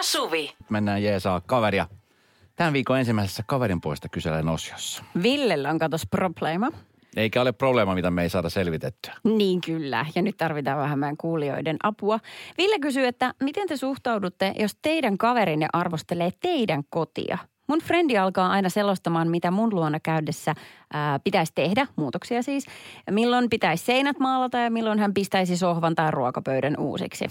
ja Suvi. Mennään jeesaa kaveria. Tämän viikon ensimmäisessä kaverin puolesta kyselen osiossa. Villellä on katos probleema. Eikä ole probleema, mitä me ei saada selvitettyä. Niin kyllä, ja nyt tarvitaan vähän meidän kuulijoiden apua. Ville kysyy, että miten te suhtaudutte, jos teidän kaverinne arvostelee teidän kotia? Mun frendi alkaa aina selostamaan, mitä mun luona käydessä ää, pitäisi tehdä, muutoksia siis. Milloin pitäisi seinät maalata ja milloin hän pistäisi sohvan tai ruokapöydän uusiksi.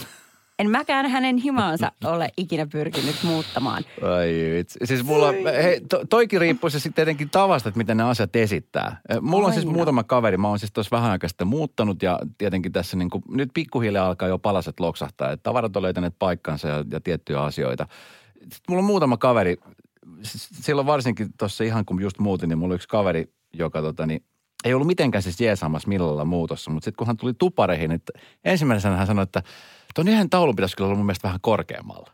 En mäkään hänen himaansa ole ikinä pyrkinyt muuttamaan. Ai vitsi. Siis mulla, hei, to, toikin riippuu se sitten tietenkin tavasta, että miten ne asiat esittää. Mulla on siis Aina. muutama kaveri, mä oon siis tuossa vähän aikaa sitten muuttanut ja tietenkin tässä niin kuin, nyt pikkuhiljaa alkaa jo palaset loksahtaa. Että tavarat on löytäneet paikkansa ja, ja tiettyjä asioita. Sitten mulla on muutama kaveri, siis silloin varsinkin tuossa ihan kun just muutin, niin mulla oli yksi kaveri, joka tota niin, ei ollut mitenkään siis jeesaamassa millalla muutossa, mutta sitten kun hän tuli tupareihin, että ensimmäisenä hän sanoi, että tuon yhden taulun pitäisi kyllä olla mun mielestä vähän korkeammalla.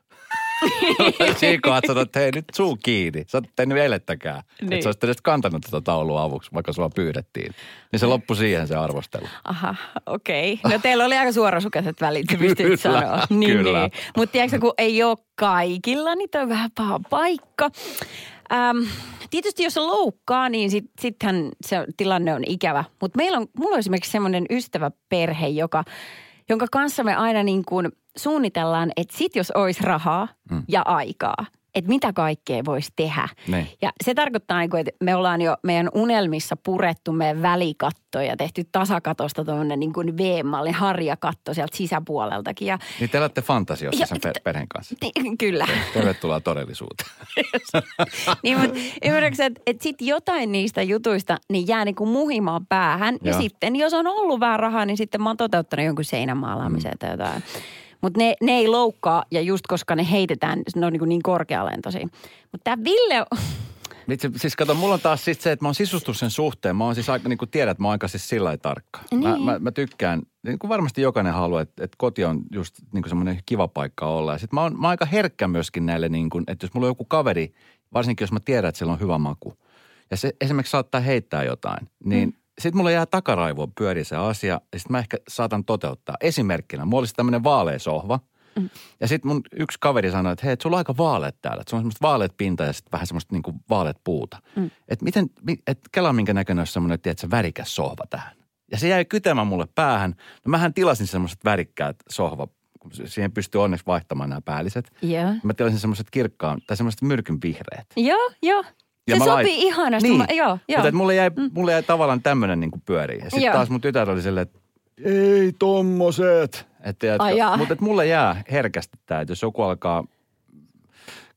Siinä kohtaa sanoi, että hei nyt suu kiinni. Sä oot tehnyt elettäkään. Niin. Niin. Että sä olisit edes kantanut tätä taulua avuksi, vaikka sua pyydettiin. Niin se loppui siihen se arvostelu. Aha, okei. Okay. No teillä oli aika suorasukaiset välit, sä pystyt Kyllä, sanoa. Niin, kyllä. Niin. Mutta tiedätkö, kun ei ole kaikilla, niin toi on vähän paha paikka. Ähm, tietysti jos se loukkaa, niin sit, sittenhän se tilanne on ikävä. Mutta meillä on, mulla on esimerkiksi semmoinen ystäväperhe, joka, jonka kanssa me aina niin kuin suunnitellaan, että sit jos olisi rahaa mm. ja aikaa, että mitä kaikkea voisi tehdä. Niin. Ja se tarkoittaa, niin että me ollaan jo meidän unelmissa purettu meidän välikatto ja tehty tasakatosta tuommoinen niin kuin V-mallin harjakatto sieltä sisäpuoleltakin. Ja, Niin te elätte fantasiossa Ja- sen per- perheen kanssa. niin, kyllä. Tervetuloa todellisuuteen. niin, mutta ymmärrätkö, että, että sitten jotain niistä jutuista niin jää niin kuin muhimaan päähän. Ja Joo. sitten jos on ollut vähän rahaa, niin sitten mä oon toteuttanut jonkun seinämaalaamisen mm. tai jotain. Mutta ne, ne ei loukkaa ja just koska ne heitetään, ne on niin, niin korkealentoisia. Mutta tämä Ville, Vitsi, siis kato, mulla on taas sit se, että mä oon sisustus sen suhteen. Mä oon siis aika, niin kuin tiedät, mä oon aika siis sillä tarkka. Mä, Niin. mä, mä, tykkään, niin kuin varmasti jokainen haluaa, että, että koti on just niin kuin semmoinen kiva paikka olla. Ja sit mä oon, mä oon aika herkkä myöskin näille, niin kuin, että jos mulla on joku kaveri, varsinkin jos mä tiedän, että sillä on hyvä maku. Ja se esimerkiksi saattaa heittää jotain, niin mm. Sitten mulla jää takaraivoon pyöri se asia. Ja sitten mä ehkä saatan toteuttaa. Esimerkkinä, mulla olisi tämmöinen vaalea sohva. Mm. Ja sitten mun yksi kaveri sanoi, että hei, et sulla on aika vaaleet täällä. Että sulla on semmoista vaaleet pinta ja sitten vähän semmoista niinku vaaleet puuta. Mm. Että miten, mi- et kelaa minkä näköinen olisi semmoinen, tiedätkö, värikäs sohva tähän. Ja se jäi kytemään mulle päähän. No mähän tilasin semmoiset värikkäät sohva, siihen pystyy onneksi vaihtamaan nämä päälliset. Joo. Mä tilasin semmoiset kirkkaan, tai semmoiset myrkyn vihreät. Joo, joo. Ja se mä sopii lait- ihanasti. Niin. Mä, joo, joo. Mutta et mulle, jäi, mulle jäi tavallaan tämmöinen niin pyöriin. Ja sitten Joo. taas mun tytär oli silleen, että ei tommoset. Että, Ai jaa. mutta et mulle jää herkästi tämä, että jos joku alkaa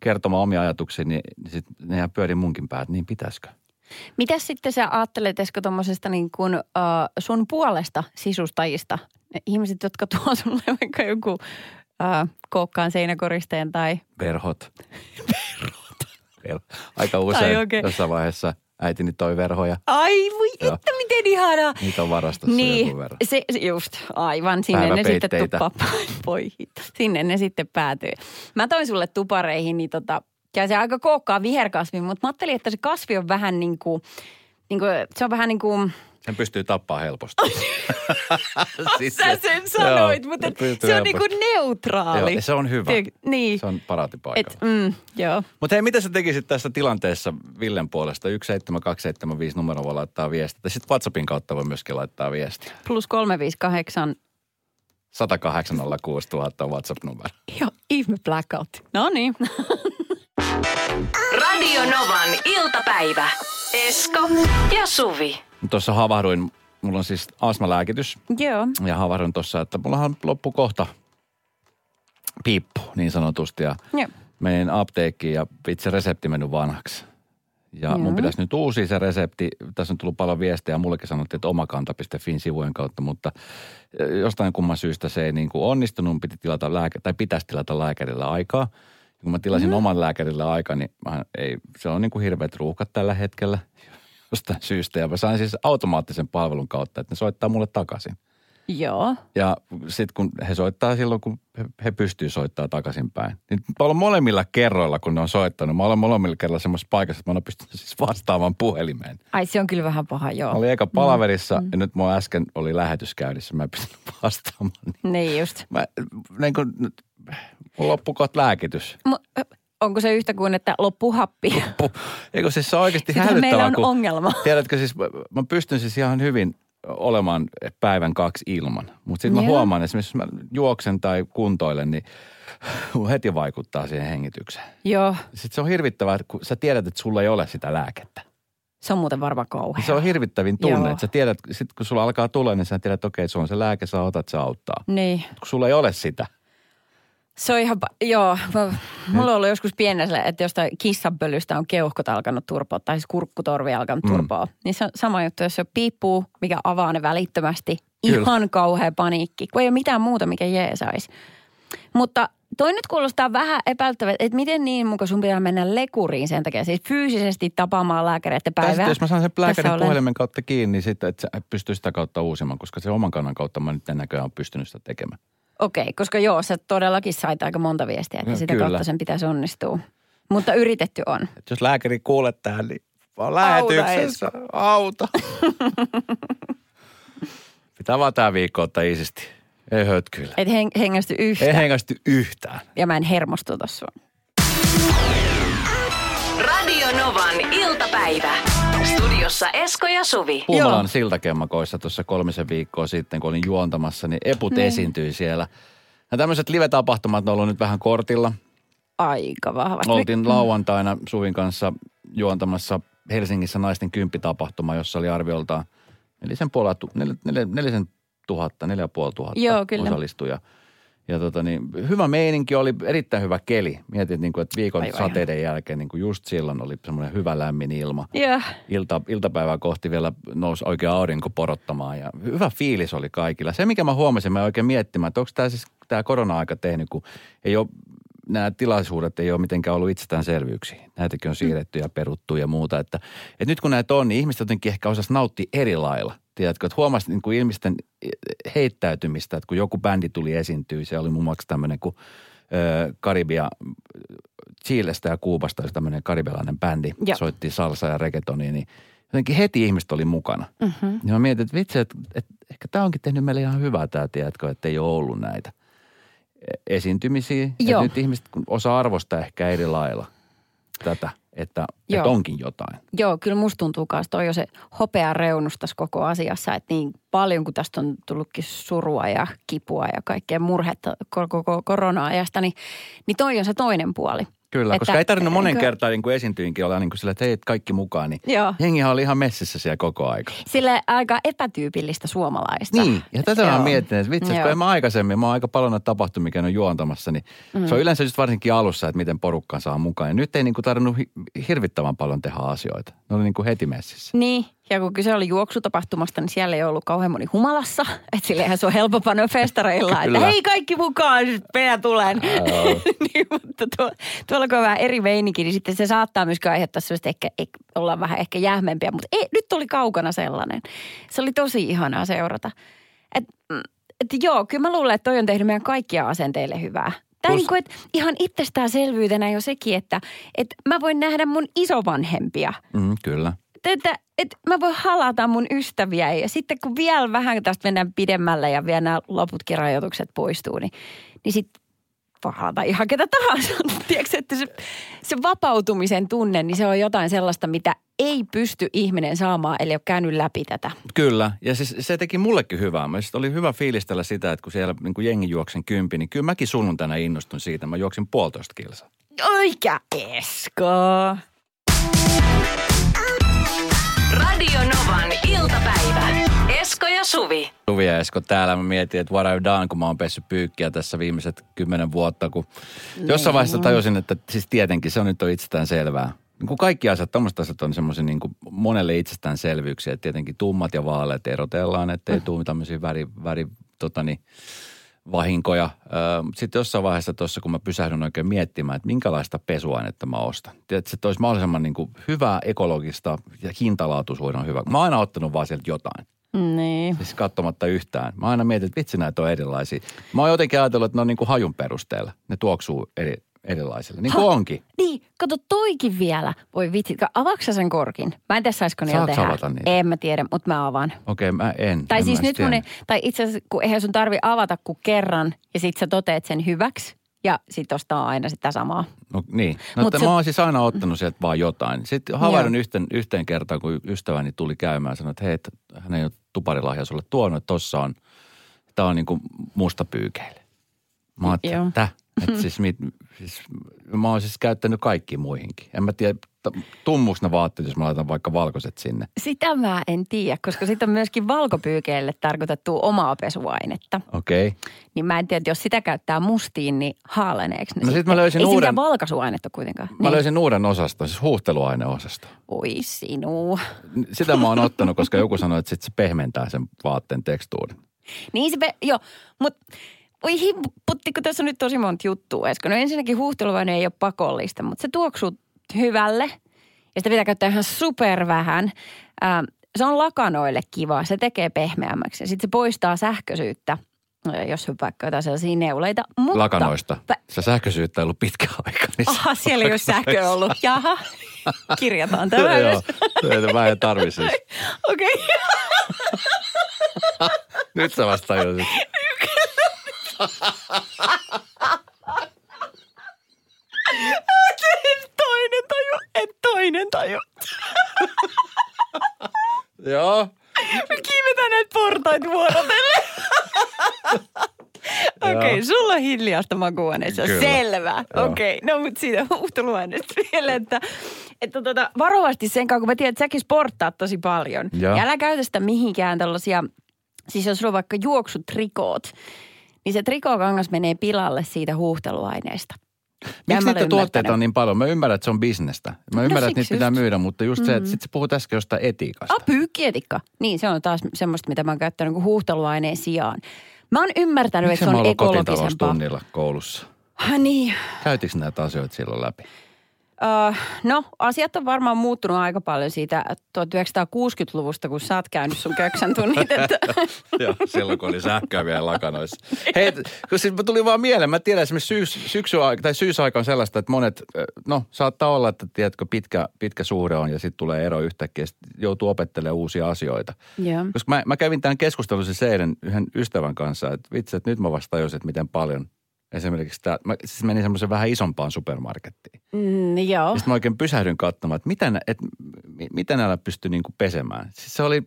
kertomaan omia ajatuksia, niin, niin sit ne jää pyörin munkin päät, niin pitäisikö? Mitäs sitten sä ajattelet, Esko, tuommoisesta niin kuin, uh, sun puolesta sisustajista? Ne ihmiset, jotka tuo sulle vaikka joku uh, kookkaan seinäkoristeen tai... Verhot. Verhot. Aika usein oikein. jossain vaiheessa äitini toi verhoja. Ai voi, Joo. että miten ihanaa! Niitä on varastossa Niin, jonkun verran. se, just, aivan. Sinne ne sitten tuppaa, voi. Sinne ne sitten päätyy. Mä toin sulle tupareihin, niin tota, ja se aika kookkaa viherkasvi, mutta mä ajattelin, että se kasvi on vähän niin kuin, niin kuin se on vähän niin kuin, Sen pystyy tappaa helposti. Siis sä se- sen sanoit, joo, mutta se on niin kuin neutraali. Joo, ja se on hyvä. Tiedätkö, Niin. Se on paraatipaikalla. Et, mm, joo. Mutta hei, mitä sä tekisit tässä tilanteessa Villen puolesta? 17275 numero voi laittaa viestiä. Tai sitten WhatsAppin kautta voi myöskin laittaa viestiä. Plus 358. 10806 000 on WhatsApp-numero. Joo, ihme blackout. No niin. Radio Novan iltapäivä. Esko ja Suvi. Tuossa havahduin, mulla on siis astmalääkitys. joo. Ja havahduin tuossa, että mullahan loppu kohta piippu niin sanotusti. Ja Joo. menin apteekkiin ja itse resepti mennyt vanhaksi. Ja Joo. mun pitäisi nyt uusia se resepti. Tässä on tullut paljon viestejä ja mullekin sanottiin, että omakanta.fin sivujen kautta, mutta jostain kumman syystä se ei niin kuin onnistunut. Piti tilata lääke, tai pitäisi tilata lääkärillä aikaa. Ja kun mä tilasin mm. oman lääkärillä aikaa, niin mä ei, se on niin kuin hirveät ruuhkat tällä hetkellä jostain syystä. Ja mä sain siis automaattisen palvelun kautta, että ne soittaa mulle takaisin. Joo. Ja sitten kun he soittaa silloin, kun he, pystyy soittamaan takaisinpäin. Niin mä olen molemmilla kerroilla, kun ne on soittanut. Mä olen molemmilla kerroilla semmoisessa paikassa, että mä olen pystynyt siis vastaamaan puhelimeen. Ai se on kyllä vähän paha, joo. Mä olin eka palaverissa mm. ja nyt mulla äsken oli lähetys käynnissä. Mä en pystynyt vastaamaan. Niin Niin just. Mä, niin kun, kohta lääkitys. Mu- onko se yhtä kuin, että loppu happi? Puh. Eikö siis se on oikeasti Sitähän hälyttävää, meillä on kun, ongelma. Tiedätkö siis, mä- pystyn siis ihan hyvin olemaan päivän kaksi ilman. Mutta sitten mä Joo. huomaan, esimerkiksi jos mä juoksen tai kuntoilen, niin heti vaikuttaa siihen hengitykseen. Joo, Sitten se on hirvittävää, että kun sä tiedät, että sulla ei ole sitä lääkettä. se on muuten varmaan kauhea. Se on hirvittävin tunne, Joo. että sä tiedät, sit kun sulla alkaa tulla, niin sä tiedät, että okei, se on se lääke, sä otat, se auttaa. Niin. Kun sulla ei ole sitä. Se on ihan, joo. Mulla on ollut joskus pienessä, että jostain kissanpölystä on keuhkot alkanut turpoa, tai siis kurkkutorvi alkanut Mm. turpoa. Niin se on sama juttu, jos se piippuu, mikä avaa ne välittömästi. Kyllä. Ihan kauhea paniikki, kun ei ole mitään muuta, mikä jeesaisi. Mutta toi nyt kuulostaa vähän epäiltävältä, että miten niin muka sun pitää mennä lekuriin sen takia. Siis fyysisesti tapaamaan lääkäreiden Tai päivää. sitten jos mä saan sen Tässä lääkärin olen. puhelimen kautta kiinni, niin sitten, että sä pystyy sitä kautta uusimaan, koska se oman kannan kautta mä nyt en näköjään ole pystynyt sitä tekemään. Okei, koska joo, sä todellakin sait aika monta viestiä, että No, sitä kyllä. kautta sen pitäisi onnistua. Mutta yritetty on. Et jos lääkäri kuulee täällä, niin vaan Auta, lähetyksessä. Auta. Pitää vaan tää viikko ottaa isisti. Ei hötkyillä. Et heng, hengästy yhtään. Ei hengästy yhtään. Ja mä en hermostuta sua. Radio Novan iltapäivä. Studiossa Esko ja Suvi. Puumalan siltakemmakoissa tuossa kolmisen viikkoa sitten, kun olin juontamassa, niin Eput Niin. esiintyi siellä. Ja tämmöiset live-tapahtumat on ollut nyt vähän kortilla. Aika vahvasti. Oltiin lauantaina Suvin kanssa juontamassa Helsingissä naisten kymppitapahtuma, jossa oli arviolta nelisen, puolella, nel, nel, nelisen tuhatta, neljä puoli tuhatta Joo, kyllä. osallistuja. Ja tota niin, hyvä meininki, oli erittäin hyvä keli. Mietin, niin kuin, että viikon Aivan. sateiden jälkeen niin kuin just silloin oli semmoinen hyvä lämmin ilma. Joo. Ilta, iltapäivää kohti vielä nousi oikein aurinko porottamaan ja hyvä fiilis oli kaikilla. Se, mikä mä huomasin, mä oikein miettimään, että onko tämä siis tämä korona-aika tehnyt, kun ei ole, nämä tilaisuudet ei ole mitenkään ollut itsestäänselvyyksiä. Näitäkin on siirretty ja peruttu ja muuta. Että, että nyt kun näitä on, niin ihmiset jotenkin ehkä osas nauttia eri lailla. Tiedätkö, että huomasit niin kuin ihmisten heittäytymistä, että kun joku bändi tuli esiintyä, se oli muun muassa tämmöinen kuin ö, Karibia, Chilestä ja Kuubasta oli tämmöinen karibialainen bändi, Joo. soitti salsa ja reggaetonia, niin jotenkin heti ihmiset oli mukana. Mm-hmm. Ja mä mietin, että vitsi, että, että ehkä tämä onkin tehnyt meille ihan hyvää tämä, tiedätkö, että ei ole ollut näitä esiintymisiä. Joo. nyt ihmiset osaa arvostaa ehkä eri lailla tätä, että, Joo. että onkin jotain. Joo, kyllä musta tuntuu myös toi jo se hopea reunus tässä koko asiassa, että niin paljon kun tästä on tullutkin surua ja kipua ja kaikkea murhetta koko korona-ajasta, niin, niin toi on se toinen puoli. Kyllä, Että- koska ei tarvinnut monen eikö- kertaa niin kuin esiintyinkin olla niin kuin sillä, että hei, kaikki mukaan. Niin Joo. jengihän oli ihan messissä siellä koko aika. Sille aika epätyypillistä suomalaista. Niin, ja tätä mä Joo. oon miettinyt, että vitsi, kun en mä aikaisemmin, mä oon aika paljon näitä tapahtumia käynyt juontamassa, niin mm. se on yleensä just varsinkin alussa, että miten porukkaan saa mukaan. Ja nyt ei niinku tarvinnut hi- hirvittävän paljon tehdä asioita. Ne oli niinku heti messissä. Niin, ja kun kyse oli juoksutapahtumasta, niin siellä ei ollut kauhean moni humalassa. Että sillehän se on helpompaa noin festareilla, että hei kaikki mukaan, minä tulen. niin, mutta tuo, tuolla kun on vähän eri meininki, niin sitten se saattaa myös aiheuttaa sellaista ehkä, ehkä olla vähän ehkä jähmempiä. Mutta ei, nyt oli kaukana sellainen. Se oli tosi ihanaa seurata. Et, mm, et joo, kyllä mä luulen, että toi on tehnyt meidän kaikkia asenteille hyvää. Tai Plus- niin kuin, että ihan itsestäänselvyytenä jo sekin, että, että mä voin nähdä mun isovanhempia – Mm, kyllä. että, että mä voin halata mun ystäviä ja sitten kun vielä vähän tästä mennään pidemmälle ja vielä nämä loputkin rajoitukset poistuu, niin, niin sitten voi halata ihan ketä tahansa. Tiedätkö, että se, se vapautumisen tunne, niin se on jotain sellaista, mitä ei pysty ihminen saamaan, eli ole käynyt läpi tätä. Kyllä, ja siis se teki mullekin hyvää. Mä siis oli hyvä fiilistellä sitä, että kun siellä niin kuin jengi juoksen kympi, niin kyllä mäkin sunnuntaina innostun siitä. Mä juoksin puolitoista kilsaa. Oikea Esko. Suvi. Suvi ja Esko täällä. Mä mietin, että what I've done, kun mä oon pessyt pyykkiä tässä viimeiset kymmenen vuotta. Kun jossain vaiheessa tajusin, että siis tietenkin se on nyt on itsestään selvää. Niin kuin kaikki asiat, tämmöiset asiat on semmoisia niin kuin monelle itsestäänselvyyksiä. Että tietenkin tummat ja vaaleat erotellaan, ettei mm. tule tämmöisiä väri, väri totani, vahinkoja. Sitten jossain vaiheessa tuossa, kun mä pysähdyn oikein miettimään, että minkälaista pesuainetta mä ostan. Tiedätkö, että olisi mahdollisimman niin kuin hyvää, ekologista ja hintalaatuisuuden on hyvä. Mä oon aina ottanut vaan sieltä jotain. Niin. Siis katsomatta yhtään. Mä aina mietin, että vitsi näitä on erilaisia. Mä oon jotenkin ajatellut, että ne on niin kuin hajun perusteella. Ne tuoksuu eri, erilaisille. Niin kuin Ha- onkin. Niin, kato toikin vielä. Voi vitsi, avaksä sen korkin? Mä en tiedä, saisiko niillä Saatko tehdä. avata niitä? En mä tiedä, mutta mä avaan. Okei, mä en. Tai en siis nyt tiedä. mun, ei- tai itse asiassa kun eihän sun tarvi avata kuin kerran ja sit sä toteet sen hyväksi, ja sitten ostaa aina sitä samaa. No niin. No, Mut mutta se- mä oon siis aina ottanut sieltä vaan jotain. Sitten havahdun Joo. yhteen, yhteen kertaan, kun ystäväni tuli käymään ja sanoi, että hei, että hän ei ole tuparilahja sulle tuonut, että tossa on, tämä on niin kuin musta pyykeille. Mä ajattelin, että että siis, mit, siis, mä oon siis käyttänyt kaikki muihinkin. En mä tiedä, tummuks ne vaatteet, jos mä laitan vaikka valkoiset sinne. Sitä mä en tiedä, koska sitten on myöskin valkopyykeille tarkoitettu omaa pesuainetta. Okei. Okay. Niin mä en tiedä, että jos sitä käyttää mustiin, niin haaleneeko ne No sit sitten? mä löysin Ei uuden- sitä valkaisuainetta kuitenkaan. Mä löysin uuden osaston, siis huuhteluaineosaston. Oi sinua. Sitä mä oon ottanut, koska joku sanoi, että sit se pehmentää sen vaatteen tekstuurin. Niin se, pe- joo, mutta oi himputti, kun tässä on nyt tosi monta juttua, Esko. No ensinnäkin huuhteluvaine ei ole pakollista, mutta se tuoksuu hyvälle ja sitä pitää käyttää ihan super vähän. Ähm, se on lakanoille kiva, se tekee pehmeämmäksi ja sitten se poistaa sähköisyyttä, äh, jos on vaikka jotain sellaisia neuleita. Mutta, Lakanoista. Pä- Se sähköisyyttä ei ollut pitkä aika. Niin Aha, siellä ei ole sähkö ollut. Jaha, kirjataan tämä Joo, mä en tarvi siis. Okei. Nyt sä vasta tajusit. Et toinen taju, et toinen taju. Joo. Me kiivetään näitä portaita vuorotellen. Okei, okay, sulla on hiljaista makuuaineessa. Selvä. Okei, okay. no mutta siitä huuhteluaineesta vielä, että, että tota, varovasti sen kanssa, kun mä tiedän, että säkin sporttaat tosi paljon. Joo. Ja älä käytä sitä mihinkään tällaisia, siis jos sulla on vaikka juoksutrikoot, niin se trikookangas menee pilalle siitä huuhteluaineesta. Miksi niitä tuotteita on niin paljon? Mä ymmärrän, että se on bisnestä. Mä ymmärrän, että siksi niitä pitää just. myydä, mutta just se, että sit sä puhut äsken jostain etiikasta. Ah, pyykkietikka. Niin, se on taas semmoista, mitä mä oon käyttänyt kuin huuhteluaineen sijaan. Mä oon ymmärtänyt, Miksi että se mä on ollut ekologisempaa. kotitaloustunnilla koulussa? Ah, niin. Käytiinkö näitä asioita silloin läpi? Uh, no, asiat on varmaan muuttunut aika paljon siitä 1960-luvusta, kun sä oot käynyt sun köksän tunnit. Että, Joo, silloin kun oli sähköä vielä lakanoissa. Hei, kun siis tuli vaan mieleen, mä tiedän esimerkiksi syys, syksyä, tai syysaika on sellaista, että monet, no saattaa olla, että tiedätkö, pitkä, pitkä suhde on ja sitten tulee ero yhtäkkiä, sit joutuu opettelemaan uusia asioita. Joo. Koska mä, mä kävin tämän keskustelun siis eilen yhden ystävän kanssa, että vitsi, että nyt mä vasta tajusin, että miten paljon esimerkiksi tämä, mä siis menin semmoisen vähän isompaan supermarkettiin. Mm, joo. Ja sitten mä oikein pysähdyin katsomaan, että mitä, nä- et, mi- mitä näillä pystyy niinku pesemään. Siis se oli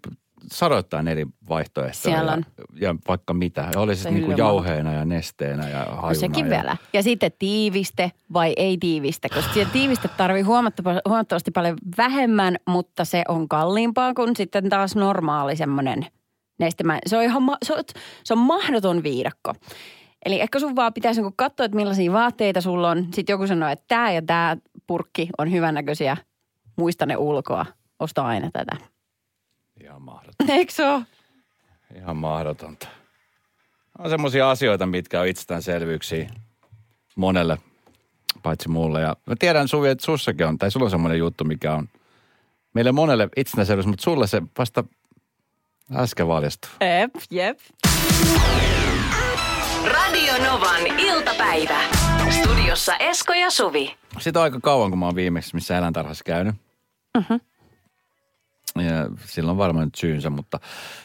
sadoittain eri vaihtoehtoja. Siellä ja, on. ja vaikka mitä. Ja oli siis niinku jauheena ja nesteenä ja hajuna. No sekin ja, vielä. Ja sitten tiiviste vai ei tiiviste, koska siihen tiiviste tarvii huomattavasti, huomattavasti paljon vähemmän, mutta se on kalliimpaa kuin sitten taas normaali semmoinen nestemä. Se on ihan ma- se on, se on mahdoton viidakko. Eli ehkä sun vaan pitäisi niinku katsoa, että millaisia vaatteita sulla on. Sitten joku sanoo, että tämä ja tämä purkki on hyvännäköisiä. Muista ne ulkoa. Osta aina tätä. Ihan mahdotonta. Eikö se ole? Ihan mahdotonta. On semmoisia asioita, mitkä on itsestäänselvyyksiä monelle, paitsi mulle. Ja mä tiedän Suvi, että sussakin on, tai sulla on semmoinen juttu, mikä on meille monelle itsestäänselvyys, mutta sulle se vasta äsken valjastui. Jep, jep. Radio Novan iltapäivä. Studiossa Esko ja Suvi. Siitä on aika kauan, kun mä oon viimeksi missä eläintarhassa käynyt. Mhm. Ja sillä on varmaan nyt syynsä, mutta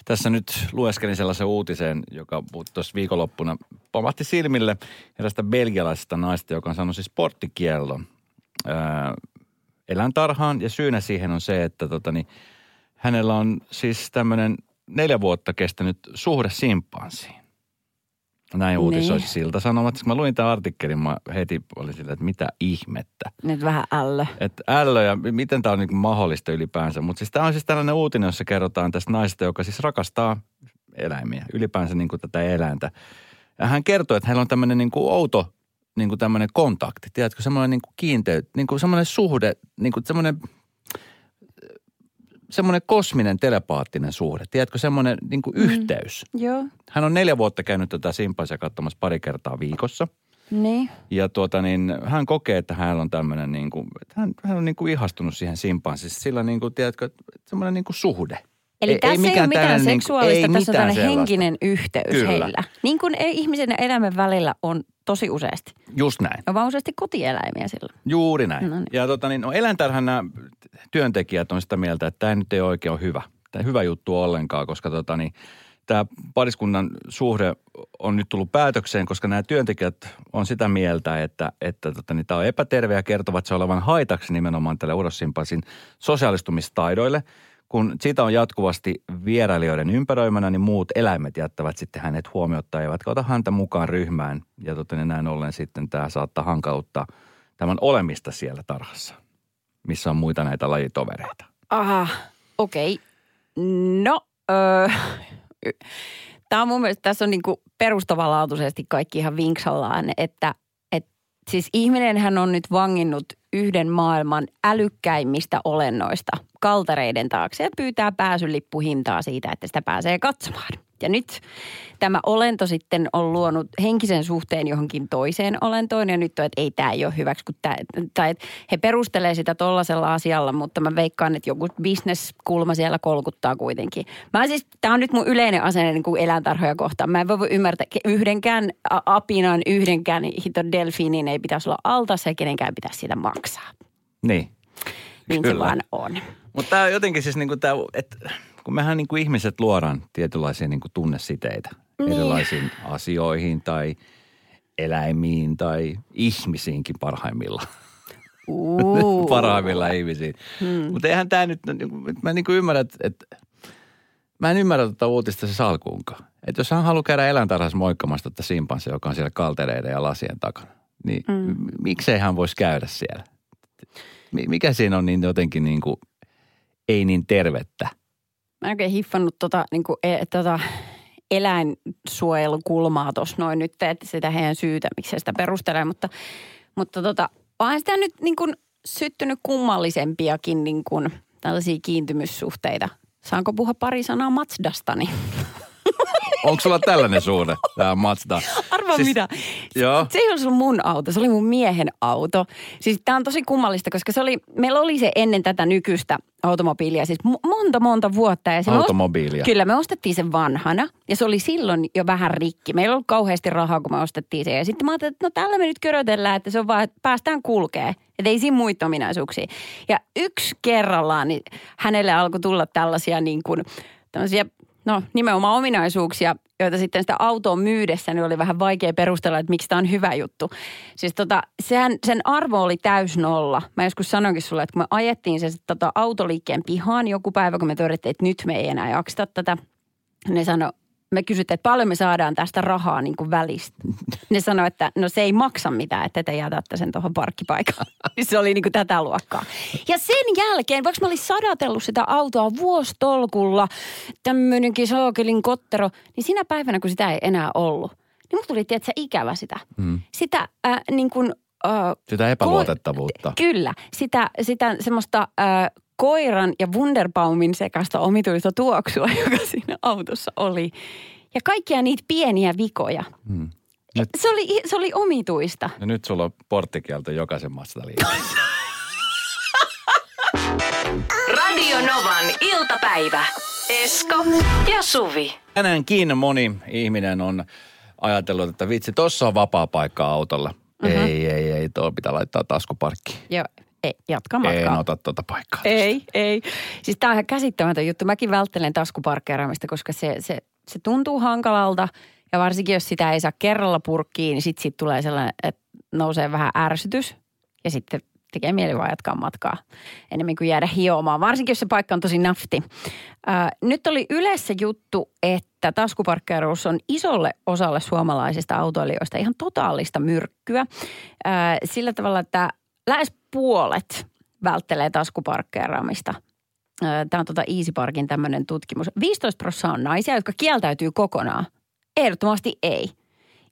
tässä nyt lueskelin sellaisen uutisen, joka tuossa viikonloppuna pomahti silmille erästä belgialaisesta naista, joka on saanut siis sporttikiellon ää, eläintarhaan. Ja syynä siihen on se, että tota, niin, hänellä on siis tämmöinen neljä vuotta kestänyt suhde simpansiin. Näin uutisoi Niin. siltä sanomat. Kun mä luin tämän artikkelin, mä heti olin silleen, että mitä ihmettä. Nyt vähän ällö. Että ällö ja miten tämä on niin mahdollista ylipäänsä. Mutta siis tämä on siis tällainen uutinen, jossa kerrotaan tästä naisesta, joka siis rakastaa eläimiä, ylipäänsä niin kuin tätä eläintä. Ja hän kertoo, että hänellä on tämmöinen niin kuin outo niin kuin tämmöinen kontakti, tiedätkö, semmoinen niin kuin kiinteä, niin kuin semmoinen suhde, niin kuin semmoinen, semmoinen kosminen telepaattinen suhde, tiedätkö, semmoinen niin kuin yhteys. Joo. Hän on neljä vuotta käynyt tätä simpansia katsomassa pari kertaa viikossa. Niin. Ja tuota niin, hän kokee, että hän on tämmöinen niin kuin, hän, hän on niin kuin ihastunut siihen simpanssissa. Sillä niin kuin, tiedätkö, semmoinen niin kuin suhde. Eli ei, tässä ei, ole mitään niin kuin- seksuaalista, ei tässä on mitään tällainen sellaista. henkinen yhteys Kyllä. heillä. Niin kuin ei ihmisen ja eläimen välillä on tosi useasti. Just näin. On vaan useasti kotieläimiä silloin. Juuri näin. No niin. Ja tota niin, no eläintarhan nämä työntekijät on sitä mieltä, että tämä nyt ei oikein ole hyvä. Tämä hyvä juttu ollenkaan, koska tota niin, tämä pariskunnan suhde on nyt tullut päätökseen, koska nämä työntekijät on sitä mieltä, että, että tota, niin tämä on epäterve ja kertovat se olevan haitaksi nimenomaan tälle urossimpasin sosiaalistumistaidoille. Kun siitä on jatkuvasti vierailijoiden ympäröimänä, niin muut eläimet jättävät sitten hänet huomiota, eivätkä ota häntä mukaan ryhmään. Ja tota, niin näin ollen sitten tämä saattaa hankauttaa tämän olemista siellä tarhassa, missä on muita näitä lajitovereita. Aha, okei. Okay. No, öö, tämä on mun mielestä, tässä on niinku perustavanlaatuisesti kaikki ihan vinksallaan, että et, siis ihminenhän on nyt vanginnut yhden maailman älykkäimmistä olennoista kaltereiden taakse ja pyytää pääsylippuhintaa siitä, että sitä pääsee katsomaan. Ja nyt tämä olento sitten on luonut henkisen suhteen johonkin toiseen olentoon ja nyt on, että ei tämä ei ole hyväksi, kun tämä, tai että he perustelee sitä tollaisella asialla, mutta mä veikkaan, että joku bisneskulma siellä kolkuttaa kuitenkin. Mä siis, tämä on nyt mun yleinen asenne niin kuin eläintarhoja kohtaan. Mä en voi ymmärtää, yhdenkään apinan, yhdenkään hito delfiinin ei pitäisi olla altas ja kenenkään pitäisi sitä maksaa. Niin. Niin Kyllä. se vaan on. Mutta tämä jotenkin siis niin kuin tämä, että kun mehän niin kuin ihmiset luodaan tietynlaisia niin kuin tunnesiteitä niin. erilaisiin asioihin tai eläimiin tai ihmisiinkin parhaimmillaan. Uh. Parhaimmillaan ihmisiin. Hmm. Mutta eihän tämä nyt, mä niin kuin ymmärrän, että, mä en ymmärrä tätä uutista se alkuunkaan. Että jos hän haluaa käydä eläintarhassa moikkamassa tätä simpanssia, joka on siellä kaltereiden ja lasien takana, niin mm. miksei hän voisi käydä siellä? Mikä siinä on niin jotenkin niin kuin, ei niin tervettä? Mä en oikein hiffannut tota, niin kuin, e, tota eläinsuojelukulmaa tuossa noin nyt, että sitä heidän syytä, miksi sitä perustelee, mutta, mutta tota, onhan sitä nyt niin kuin syttynyt kummallisempiakin niin kuin tällaisia kiintymyssuhteita. Saanko puhua pari sanaa Matsdastani? Onko sulla tällainen suhde, tämä Mazda? Arvaa siis, mitä. Joo. Se ei ollut mun auto, se oli mun miehen auto. Siis tämä on tosi kummallista, koska se oli, meillä oli se ennen tätä nykyistä automobiilia, siis monta monta vuotta. Ja Automobiilia. Ost, kyllä, me ostettiin sen vanhana ja se oli silloin jo vähän rikki. Meillä ei ollut kauheasti rahaa, kun me ostettiin se. Ja sitten mä ajattelin, että no tällä me nyt körötellään, että se on vaan, että päästään kulkee. Että ei siinä muita ominaisuuksia. Ja yksi kerrallaan niin hänelle alkoi tulla tällaisia niin kuin, tämmöisiä no nimenomaan ominaisuuksia, joita sitten sitä autoa myydessä niin oli vähän vaikea perustella, että miksi tämä on hyvä juttu. Siis tota, sehän, sen arvo oli täys nolla. Mä joskus sanoinkin sulle, että kun me ajettiin se tota, autoliikkeen pihaan joku päivä, kun me todettiin, että nyt me ei enää jaksata tätä, ne sanoi, me kysyttiin, että paljon me saadaan tästä rahaa niin kuin välistä. Ne sanoi, että no se ei maksa mitään, että te jätätte sen tuohon parkkipaikalle. se oli niin kuin tätä luokkaa. Ja sen jälkeen, vaikka mä olin sadatellut sitä autoa vuostolkulla, tämmöinenkin sookelin kottero, niin sinä päivänä, kun sitä ei enää ollut, niin mulla tuli, tiedätkö, ikävä sitä. Hmm. Sitä äh, niin kuin, äh, sitä epäluotettavuutta. Ko- kyllä, sitä, sitä semmoista äh, koiran ja Wunderbaumin sekasta omituista tuoksua, joka siinä autossa oli. Ja kaikkia niitä pieniä vikoja. Hmm. Nyt, se, oli, se oli omituista. Ja nyt sulla on porttikielto jokaisen maasta Radio Novan iltapäivä. Esko ja Suvi. Tänäänkin moni ihminen on ajatellut, että vitsi, tossa on vapaa paikka autolla. Mm-hmm. Ei, ei, ei, tuo pitää laittaa taskuparkkiin. Joo, ei, jatka matkaa. En ota tuota paikkaa. Ei, tosta. ei. Siis tämä on ihan käsittämätön juttu. Mäkin välttelen taskuparkkeeraamista, koska se, se, se tuntuu hankalalta. Ja varsinkin, jos sitä ei saa kerralla purkkiin, niin sitten sit tulee sellainen, että nousee vähän ärsytys. Ja sitten tekee mieli vaan jatkaa matkaa enemmän kuin jäädä hiomaan, varsinkin jos se paikka on tosi nafti. Ää, nyt oli yleensä juttu, että taskuparkkeeraus on isolle osalle suomalaisista autoilijoista ihan totaalista myrkkyä. Ää, sillä tavalla, että lähes puolet välttelee taskuparkkeeraamista. Tämä on tuota Easy Parkin tämmöinen tutkimus. 15 prosenttia on naisia, jotka kieltäytyy kokonaan. Ehdottomasti ei.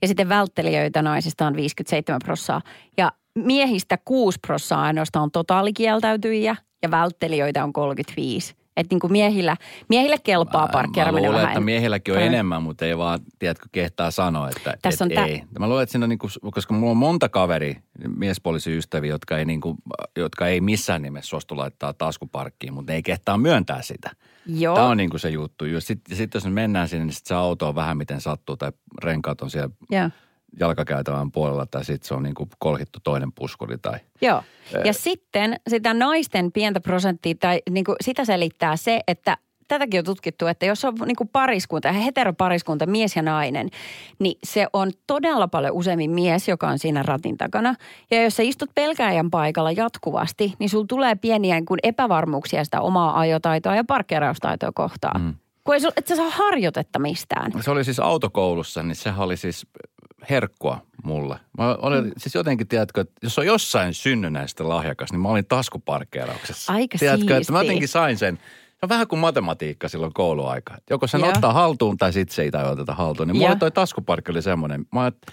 Ja sitten välttelijöitä naisista on 57 prosenttia. Ja miehistä 6 prosenttia ainoastaan on totaalikieltäytyjiä ja välttelijöitä on 35. Että niin kuin miehillä, miehillä kelpaa parkkeeraminen vähän. että miehilläkin on mm. enemmän, mutta ei vaan, tiedätkö, kehtaa sanoa, että Tässä et on ei. Tä... Mä luulen, että siinä on niin kuin, koska mulla on monta kaveri, miespoliisiystäviä, jotka ei, niin kuin, jotka ei missään nimessä suostu laittaa taskuparkkiin, mutta ne ei kehtaa myöntää sitä. Joo. Tämä on niin kuin se juttu. Sitten sit jos mennään sinne, niin sit se auto on vähän miten sattuu tai renkaat on siellä Joo jalkakäytävän puolella tai sitten se on niin kuin kolhittu toinen puskuri tai... Joo. Ja sitten sitä naisten pientä prosenttia tai niin kuin sitä selittää se, että tätäkin on tutkittu, että jos on niin kuin pariskunta, heteropariskunta, mies ja nainen, niin se on todella paljon useammin mies, joka on siinä ratin takana. Ja jos sä istut pelkääjän paikalla jatkuvasti, niin sulla tulee pieniä niin kuin epävarmuuksia sitä omaa ajotaitoa ja parkkeeraustaitoa kohtaan. Mm. Kun ei sul, et sä saa harjoitetta mistään. Se oli siis autokoulussa, niin sehän oli siis herkkua mulle. Mä olin mm. siis jotenkin, tiedätkö, että jos on jossain synnynnäistä lahjakas, niin mä olin taskuparkkeerauksessa. Aika Tiedätkö, että mä siistiä. jotenkin sain sen. Se on vähän kuin matematiikka silloin kouluaika. Joko sen Joo. ottaa haltuun tai sitten se ei tai oteta haltuun. Niin mulle Joo. toi taskuparkki oli semmoinen. Mä ajat-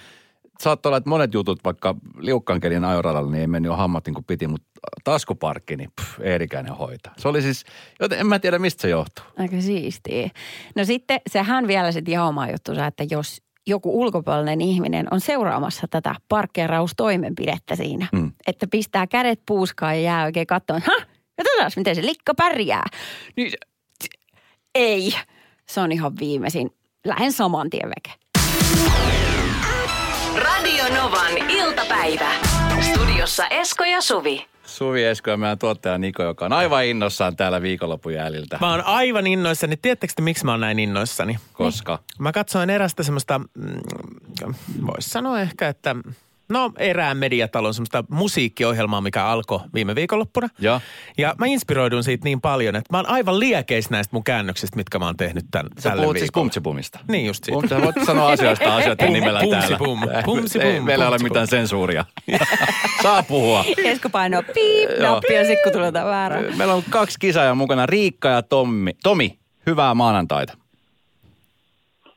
saattoi olla, että monet jutut, vaikka liukkaan kelin ajoradalla, niin ei mennyt jo hammat niin kuin piti, mutta taskuparkki, niin pff, Eerikäinen hoitaa. Se oli siis, joten en mä tiedä mistä se johtuu. Aika siistiä. No sitten sehän vielä sitten ihan oma juttunsa, että jos joku ulkopuolinen ihminen on seuraamassa tätä parkkeeraustoimenpidettä siinä, Mm. että pistää kädet puuskaan ja jää oikein katsomaan, ha, katsotaan miten se likka pärjää. Niin se- ei, se on ihan viimeisin. Lähden saman tien veke. Radio Novan iltapäivä. Studiossa Esko ja Suvi. Suvi Esko ja meidän tuottaja Niko, joka on aivan innossaan täällä viikonlopun jäljiltä. Mä oon aivan innoissani. Tiedättekö te, miksi mä oon näin innoissani? Koska? Mä katsoin erästä semmoista, mm, voisi sanoa ehkä, että no erään mediatalon semmoista musiikkiohjelmaa, mikä alkoi viime viikonloppuna. Ja? Ja mä inspiroidun siitä niin paljon, että mä oon aivan liekeis näistä mun käännöksistä, mitkä mä oon tehnyt tän, Sä tälle puhut siis. Pumtsipumista. Niin just siitä. Sä voit sanoa asioista asioiden Pum- nimellä täällä. pumsipum, pumsipum, Ei, meillä ei ole mitään sensuuria. Saa puhua. Esko painaa piip, Joo. nappi ja sitten kun tulee jotain väärää. Meillä on kaksi kisaajaa mukana, Riikka ja Tommi. Tomi, hyvää maanantaita.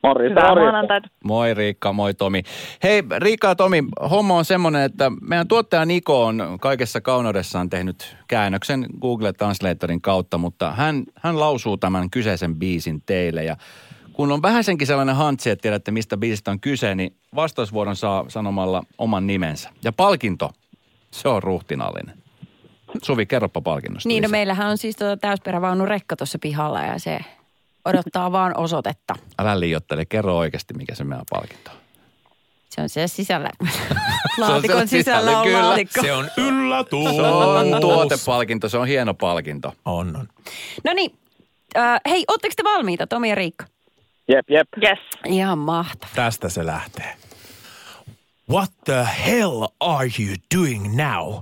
Morjesta, Hyvää morjesta. maanantaita. Moi Riikka, moi Tomi. Hei Riikka ja Tomi, homma on semmoinen, että meidän tuottaja Niko on kaikessa kauneudessaan tehnyt käännöksen Google Translatorin kautta, mutta hän, hän lausuu tämän kyseisen biisin teille ja kun on vähäsenkin sellainen hantsi, että tiedätte mistä biisistä on kyse, niin vastausvuoron saa sanomalla oman nimensä. Ja palkinto, se on ruhtinallinen. Suvi, kerropa palkinnosta. Niin, no lisää. meillähän on siis tuota täysperävaunu rekka tuossa pihalla ja se odottaa vaan osoitetta. Älä liioittele, kerro oikeasti mikä se meidän palkinto on. Se on siellä sisällä. Laatikon sisällä sisällä, on kyllä. laatikko. Se on yllätys. Se on tuotepalkinto, se on hieno palkinto. On, on. No niin, äh, hei, ootteko te valmiita, Tomi ja Riikka? Jep, jep. Yes. Ihan mahtavaa. Tästä se lähtee. What the hell are you doing now?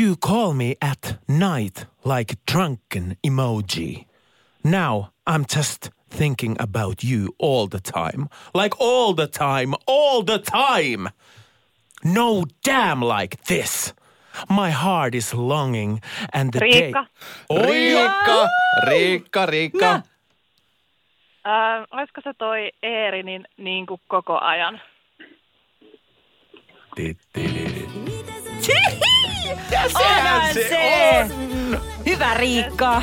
You call me at night like drunken emoji. Now I'm just thinking about you all the time. Like all the time, all the time. No damn like this. My heart is longing and the Riikka. day... Riikka, Riikka, Riikka. No. Äh, olisiko se toi Eeri niin, niin kuin koko ajan? Onhan se! Hyvä Riikka.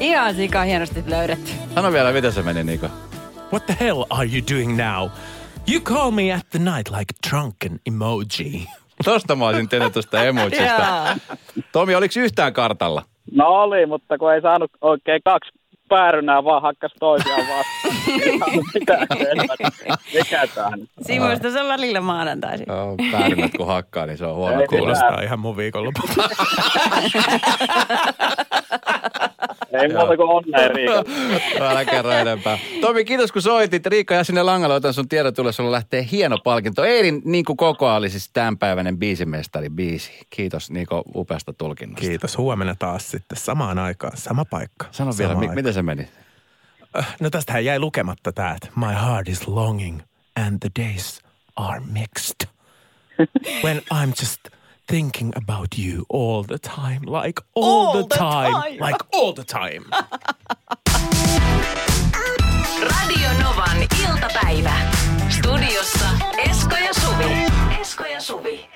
Ihan sika hienosti löydetty. Sano vielä, miten se meni Niko. What the hell are you doing now? You call me at the night like drunken emoji. Tosta mä olisin tehnyt tuosta emojista. Tomi, oliko yhtään kartalla? No oli, mutta kun ei saanut oikein kaksi päärynää, vaan hakkas toisiaan vastaan. Mikä tää nyt? Sivuista se on välillä maanantaisin. Joo, päärynät kun hakkaa, niin se on huono. Kuulostaa ihan mun viikonlopulta. Ei muuta kuin onnea, Riika. Älä kerro enempää. Tomi, kiitos kun soitit. Riikka, jää sinne langalle, otan sun tiedot tulla. Sulla lähtee hieno palkinto. Eirin niin kuin koko oli siis tämänpäiväinen biisimestari biisi. Kiitos Niko upeasta tulkinnasta. Kiitos. Huomenna taas sitten samaan aikaan, sama paikka. Sano sama vielä, mi- aika. miten se meni? No tästähän jäi lukematta tää, että my heart is longing and the days are mixed. When I'm just thinking about you all the time, like all, All the, the time, time. like all the time. Radio Novan iltapäivä. Studiossa Esko ja Suvi. Esko ja Suvi.